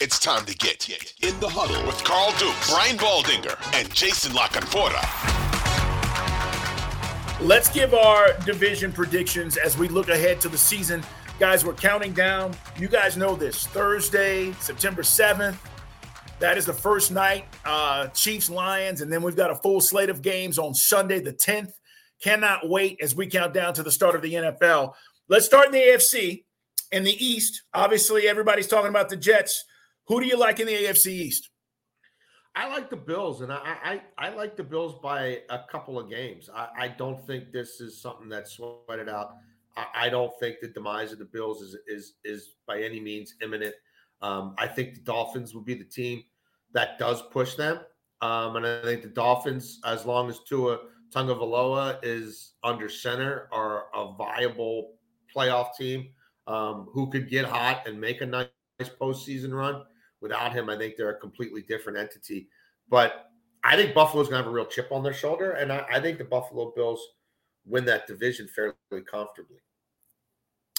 It's time to get in the huddle with Carl Dukes, Brian Baldinger, and Jason La Canfora. Let's give our division predictions as we look ahead to the season. Guys, we're counting down. You guys know this. Thursday, September 7th. That is the first night. Uh, Chiefs, Lions, and then we've got a full slate of games on Sunday, the 10th. Cannot wait as we count down to the start of the NFL. Let's start in the AFC. In the East, obviously, everybody's talking about the Jets. Who do you like in the AFC East? I like the Bills, and I I, I like the Bills by a couple of games. I, I don't think this is something that's sweated out. I, I don't think the demise of the Bills is is is by any means imminent. Um, I think the Dolphins will be the team that does push them, um, and I think the Dolphins, as long as Tua Tagovailoa is under center, are a viable playoff team um, who could get hot and make a nice postseason run. Without him, I think they're a completely different entity. But I think Buffalo's going to have a real chip on their shoulder, and I, I think the Buffalo Bills win that division fairly comfortably.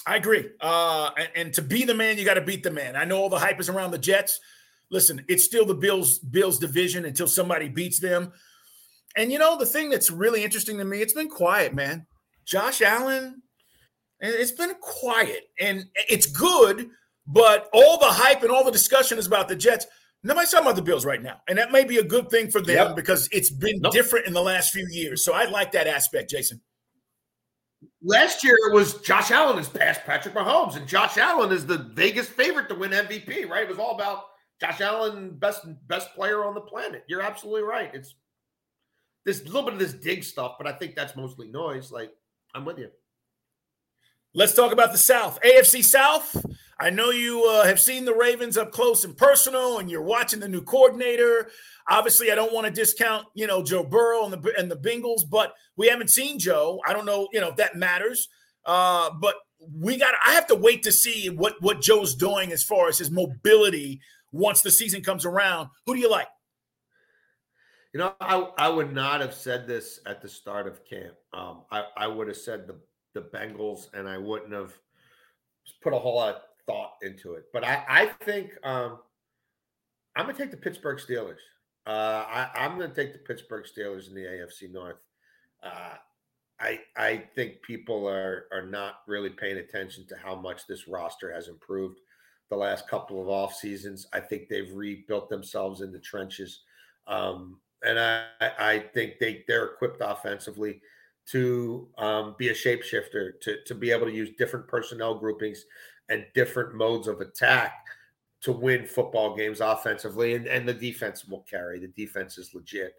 I agree. Uh, and, and to be the man, you got to beat the man. I know all the hype is around the Jets. Listen, it's still the Bills Bills division until somebody beats them. And you know the thing that's really interesting to me, it's been quiet, man. Josh Allen, and it's been quiet, and it's good. But all the hype and all the discussion is about the Jets. Nobody's talking about the Bills right now, and that may be a good thing for them Yep. because it's been Nope. different in the last few years. So I like that aspect, Jason. Last year it was Josh Allen has passed Patrick Mahomes, and Josh Allen is the Vegas favorite to win MVP. Right? It was all about Josh Allen, best best player on the planet. You're absolutely right. It's this little bit of this dig stuff, but I think that's mostly noise. Like I'm with you. Let's talk about the South, AFC South. I know you uh, have seen the Ravens up close and personal, and you're watching the new coordinator. Obviously, I don't want to discount, you know, Joe Burrow and the and the Bengals, but we haven't seen Joe. I don't know, you know, if that matters. Uh, but we got. I have to wait to see what what Joe's doing as far as his mobility once the season comes around. Who do you like? You know, I, I would not have said this at the start of camp. Um, I, I would have said the the Bengals, and I wouldn't have put a whole lot thought into it. But I, I think um, I'm going to take the Pittsburgh Steelers. Uh, I, I'm going to take the Pittsburgh Steelers in the AFC North. Uh, I I think people are are not really paying attention to how much this roster has improved the last couple of off seasons. I think they've rebuilt themselves in the trenches. Um, and I, I think they they're equipped offensively to um, be a shapeshifter, to to be able to use different personnel groupings and different modes of attack to win football games offensively, and, and the defense will carry. The defense is legit,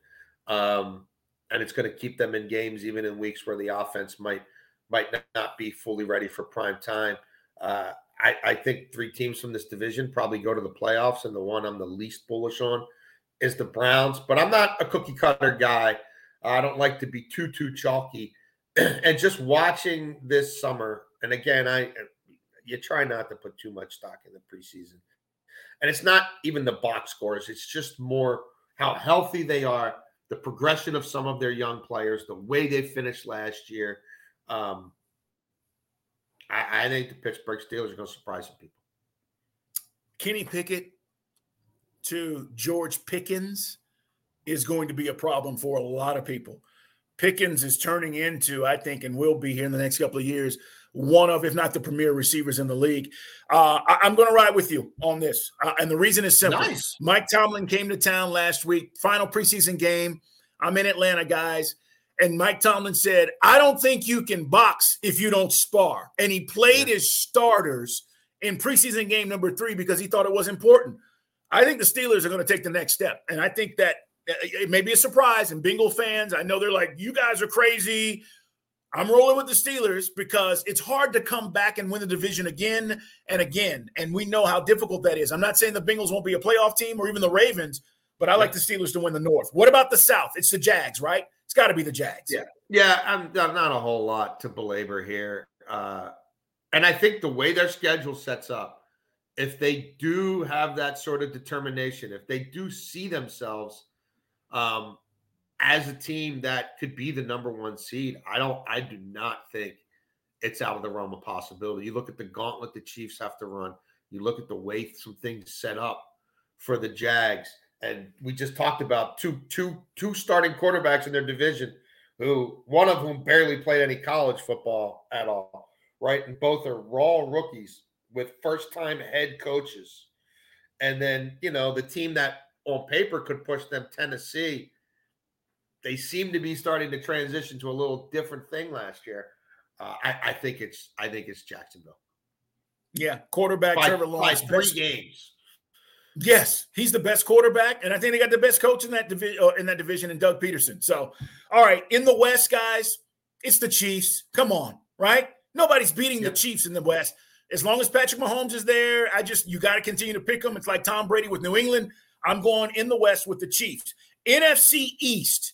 um, and it's going to keep them in games even in weeks where the offense might might not be fully ready for prime time. Uh, I, I think three teams from this division probably go to the playoffs, and the one I'm the least bullish on is the Browns. But I'm not a cookie cutter guy. I don't like to be too too chalky. and just watching this summer, and again, I you try not to put too much stock in the preseason. And it's not even the box scores; it's just more how healthy they are, the progression of some of their young players, the way they finished last year. Um, I, I think the Pittsburgh Steelers are going to surprise some people. Kenny Pickett to George Pickens is going to be a problem for a lot of people. Pickens is turning into, I think, and will be here in the next couple of years, one of, if not the premier receivers in the league. Uh, I, am going to ride with you on this. Uh, and the reason is simple. Nice. Mike Tomlin came to town last week, final preseason game. I'm in Atlanta, guys. And Mike Tomlin said, I don't think you can box if you don't spar. And he played his starters in preseason game number three because he thought it was important. I think the Steelers are going to take the next step. And I think that uh, it may be a surprise. And Bengal fans, I know they're like, you guys are crazy. I'm rolling with the Steelers because it's hard to come back and win the division again and again. And we know how difficult that is. I'm not saying the Bengals won't be a playoff team or even the Ravens, but I like the Steelers to win the North. What about the South? It's the Jags, right? It's got to be the Jags. Yeah. Yeah. I'm, I'm not a whole lot to belabor here. Uh, and I think the way their schedule sets up, if they do have that sort of determination, if they do see themselves um, as a team that could be the number one seed, I don't, I do not think it's out of the realm of possibility. You look at the gauntlet the Chiefs have to run. You look at the way some things set up for the Jags, and we just talked about two, two, two starting quarterbacks in their division, who one of whom barely played any college football at all, right? And both are raw rookies with first-time head coaches, and then you know the team that on paper could push them Tennessee they seem to be starting to transition to a little different thing last year. Uh, I, I, think it's I think it's Jacksonville. Yeah, quarterback by, Trevor Lawrence. By three games. Yes, he's the best quarterback, and I think they got the best coach in that division. Uh, in that division, in Doug Pederson. So, all right, in the West, guys, it's the Chiefs. Come on, right? Nobody's beating yep. the Chiefs in the West. As long as Patrick Mahomes is there, I just you got to continue to pick them. It's like Tom Brady with New England. I'm going in the West with the Chiefs. NFC East.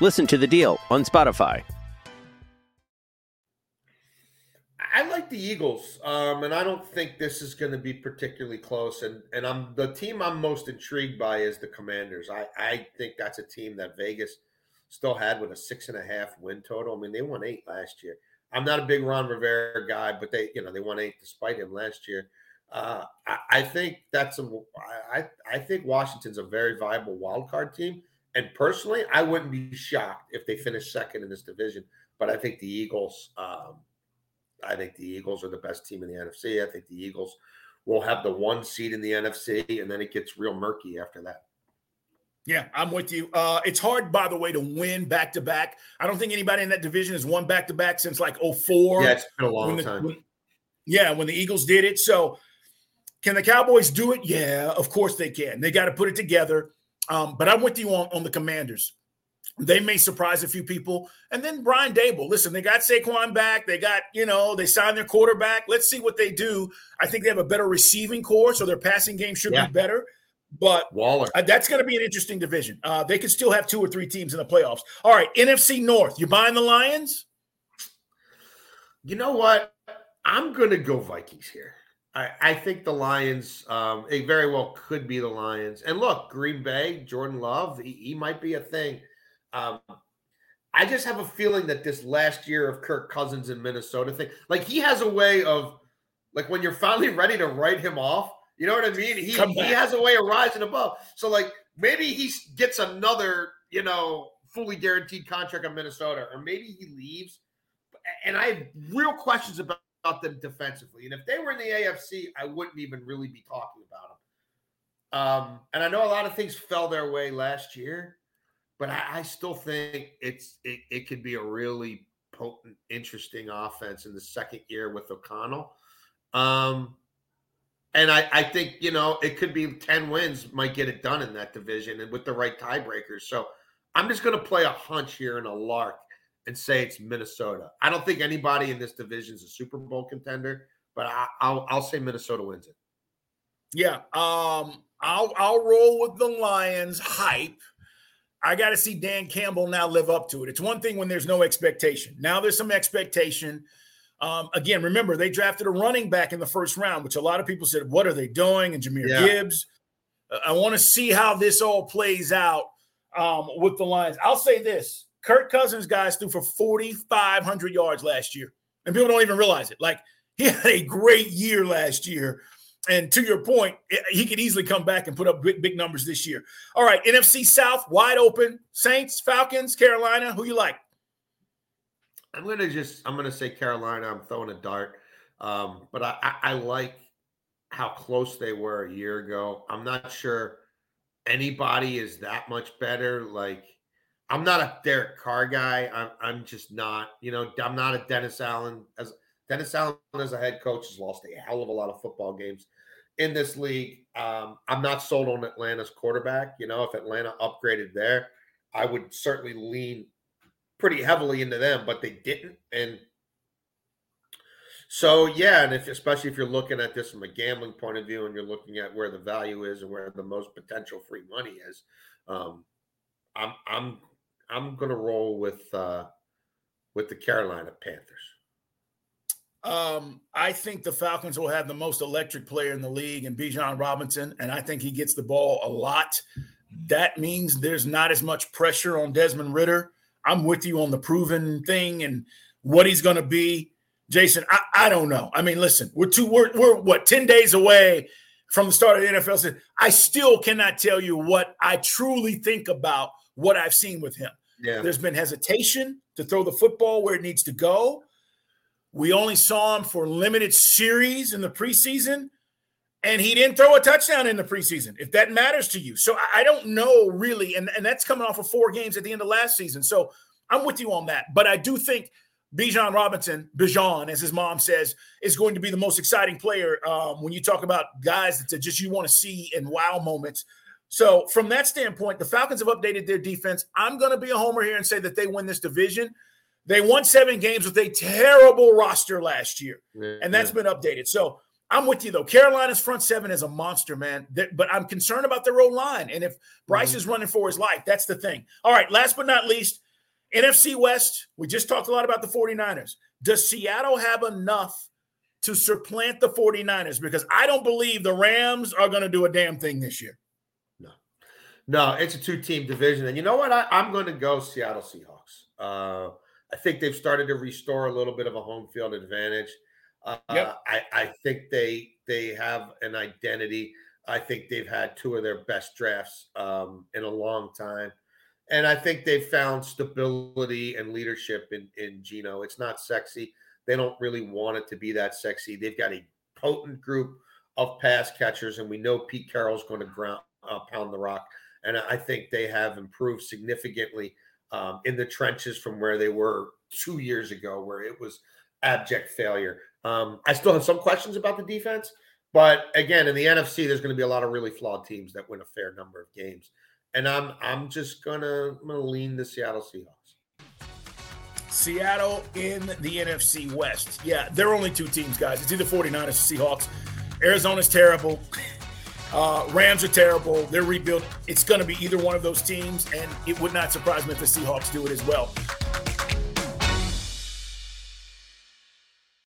Listen to the deal on Spotify. I like the Eagles, um, and I don't think this is going to be particularly close. And and I'm the team I'm most intrigued by is the Commanders. I I think that's a team that Vegas still had with a six and a half win total. I mean, they won eight last year. I'm not a big Ron Rivera guy, but they you know they won eight despite him last year. Uh, I, I think that's a I I think Washington's a very viable wild card team. And personally, I wouldn't be shocked if they finish second in this division. But I think the Eagles, um, I think the Eagles are the best team in the NFC. I think the Eagles will have the one seed in the NFC, and then it gets real murky after that. Yeah, I'm with you. Uh, it's hard, by the way, to win back to back. I don't think anybody in that division has won back to back since like 04. Yeah, it's been a long the, time. When, yeah, when the Eagles did it. So, can the Cowboys do it? Yeah, of course they can. They got to put it together. Um, but I'm with you on, on the commanders. They may surprise a few people. And then Brian Daboll. Listen, they got Saquon back. They got, you know, they signed their quarterback. Let's see what they do. I think they have a better receiving corps, so their passing game should yeah. be better. But Waller, uh, that's going to be an interesting division. Uh, they could still have two or three teams in the playoffs. All right, NFC North. You buying the Lions? You know what? I'm going to go Vikings here. I, I think the Lions, um, it very well could be the Lions. And look, Green Bay, Jordan Love, he, he might be a thing. Um, I just have a feeling that this last year of Kirk Cousins in Minnesota thing, like he has a way of, like when you're finally ready to write him off, you know what I mean? He he has a way of rising above. So like maybe he gets another, you know, fully guaranteed contract in Minnesota, or maybe he leaves. And I have real questions about them defensively. And if they were in the AFC, I wouldn't even really be talking about them. Um, and I know a lot of things fell their way last year, but I, I still think it's it, it could be a really potent, interesting offense in the second year with O'Connell. Um, and I, I think, you know, it could be 10 wins might get it done in that division and with the right tiebreakers. So I'm just going to play a hunch here and a lark and say it's Minnesota. I don't think anybody in this division is a Super Bowl contender, but I, will I'll say Minnesota wins it. Yeah, um, I'll I'll roll with the Lions hype. I got to see Dan Campbell now live up to it. It's one thing when there's no expectation. Now there's some expectation. Um, again, remember they drafted a running back in the first round, which a lot of people said, "What are they doing?" And Jahmyr yeah. Gibbs. I want to see how this all plays out um, with the Lions. I'll say this: Kirk Cousins guys threw for 4,500 yards last year, and people don't even realize it. Like he had a great year last year. And to your point, he could easily come back and put up big, big numbers this year. All right, NFC South wide open. Saints, Falcons, Carolina. Who you like? I'm gonna just I'm gonna say Carolina. I'm throwing a dart, um, but I, I, I like how close they were a year ago. I'm not sure anybody is that much better. Like I'm not a Derek Carr guy. I'm I'm just not. You know, I'm not a Dennis Allen as Dennis Allen as a head coach has lost a hell of a lot of football games in this league. Um, I'm not sold on Atlanta's quarterback. You know, if Atlanta upgraded there, I would certainly lean pretty heavily into them, but they didn't. And so, yeah, and if especially if you're looking at this from a gambling point of view, and you're looking at where the value is and where the most potential free money is, um, I'm I'm I'm going to roll with uh, with the Carolina Panthers. Um, I think the Falcons will have the most electric player in the league, and Bijan Robinson, and I think he gets the ball a lot. That means there's not as much pressure on Desmond Ridder. I'm with you on the proven thing and what he's going to be. Jason, I, I don't know. I mean, listen, we're two, we're, we're what, 10 days away from the start of the NFL season. I still cannot tell you what I truly think about what I've seen with him. Yeah. There's been hesitation to throw the football where it needs to go. We only saw him for limited series in the preseason, and he didn't throw a touchdown in the preseason, if that matters to you. So I don't know really, and, and that's coming off of four games at the end of last season. So I'm with you on that. But I do think Bijan Robinson, Bijan, as his mom says, is going to be the most exciting player um, when you talk about guys that just you want to see in wow moments. So from that standpoint, the Falcons have updated their defense. I'm going to be a homer here and say that they win this division. They won seven games with a terrible roster last year, yeah, and that's been updated. So I'm with you though. Carolina's front seven is a monster, man. They're, but I'm concerned about their old line, and if Bryce mm-hmm. is running for his life, that's the thing. All right, last but not least, NFC West. We just talked a lot about the 49ers. Does Seattle have enough to supplant the 49ers? Because I don't believe the Rams are going to do a damn thing this year. No, no, it's a two-team division, and you know what? I, am going to go Seattle Seahawks. Uh, I think they've started to restore a little bit of a home field advantage. Uh, yep. I, I think they they have an identity. I think they've had two of their best drafts um, in a long time, and I think they've found stability and leadership in in Geno. It's not sexy. They don't really want it to be that sexy. They've got a potent group of pass catchers, and we know Pete Carroll's going to ground uh, pound the rock. And I think they have improved significantly um, in the trenches from where they were two years ago, where it was abject failure. Um, I still have some questions about the defense, but again, in the NFC, there's going to be a lot of really flawed teams that win a fair number of games, and I'm I'm just gonna I'm gonna lean the Seattle Seahawks. Seattle in the NFC West. Yeah, there are only two teams, guys. It's either 49ers or Seahawks. Arizona's terrible. Uh, Rams are terrible. They're rebuilt. It's going to be either one of those teams, and it would not surprise me if the Seahawks do it as well.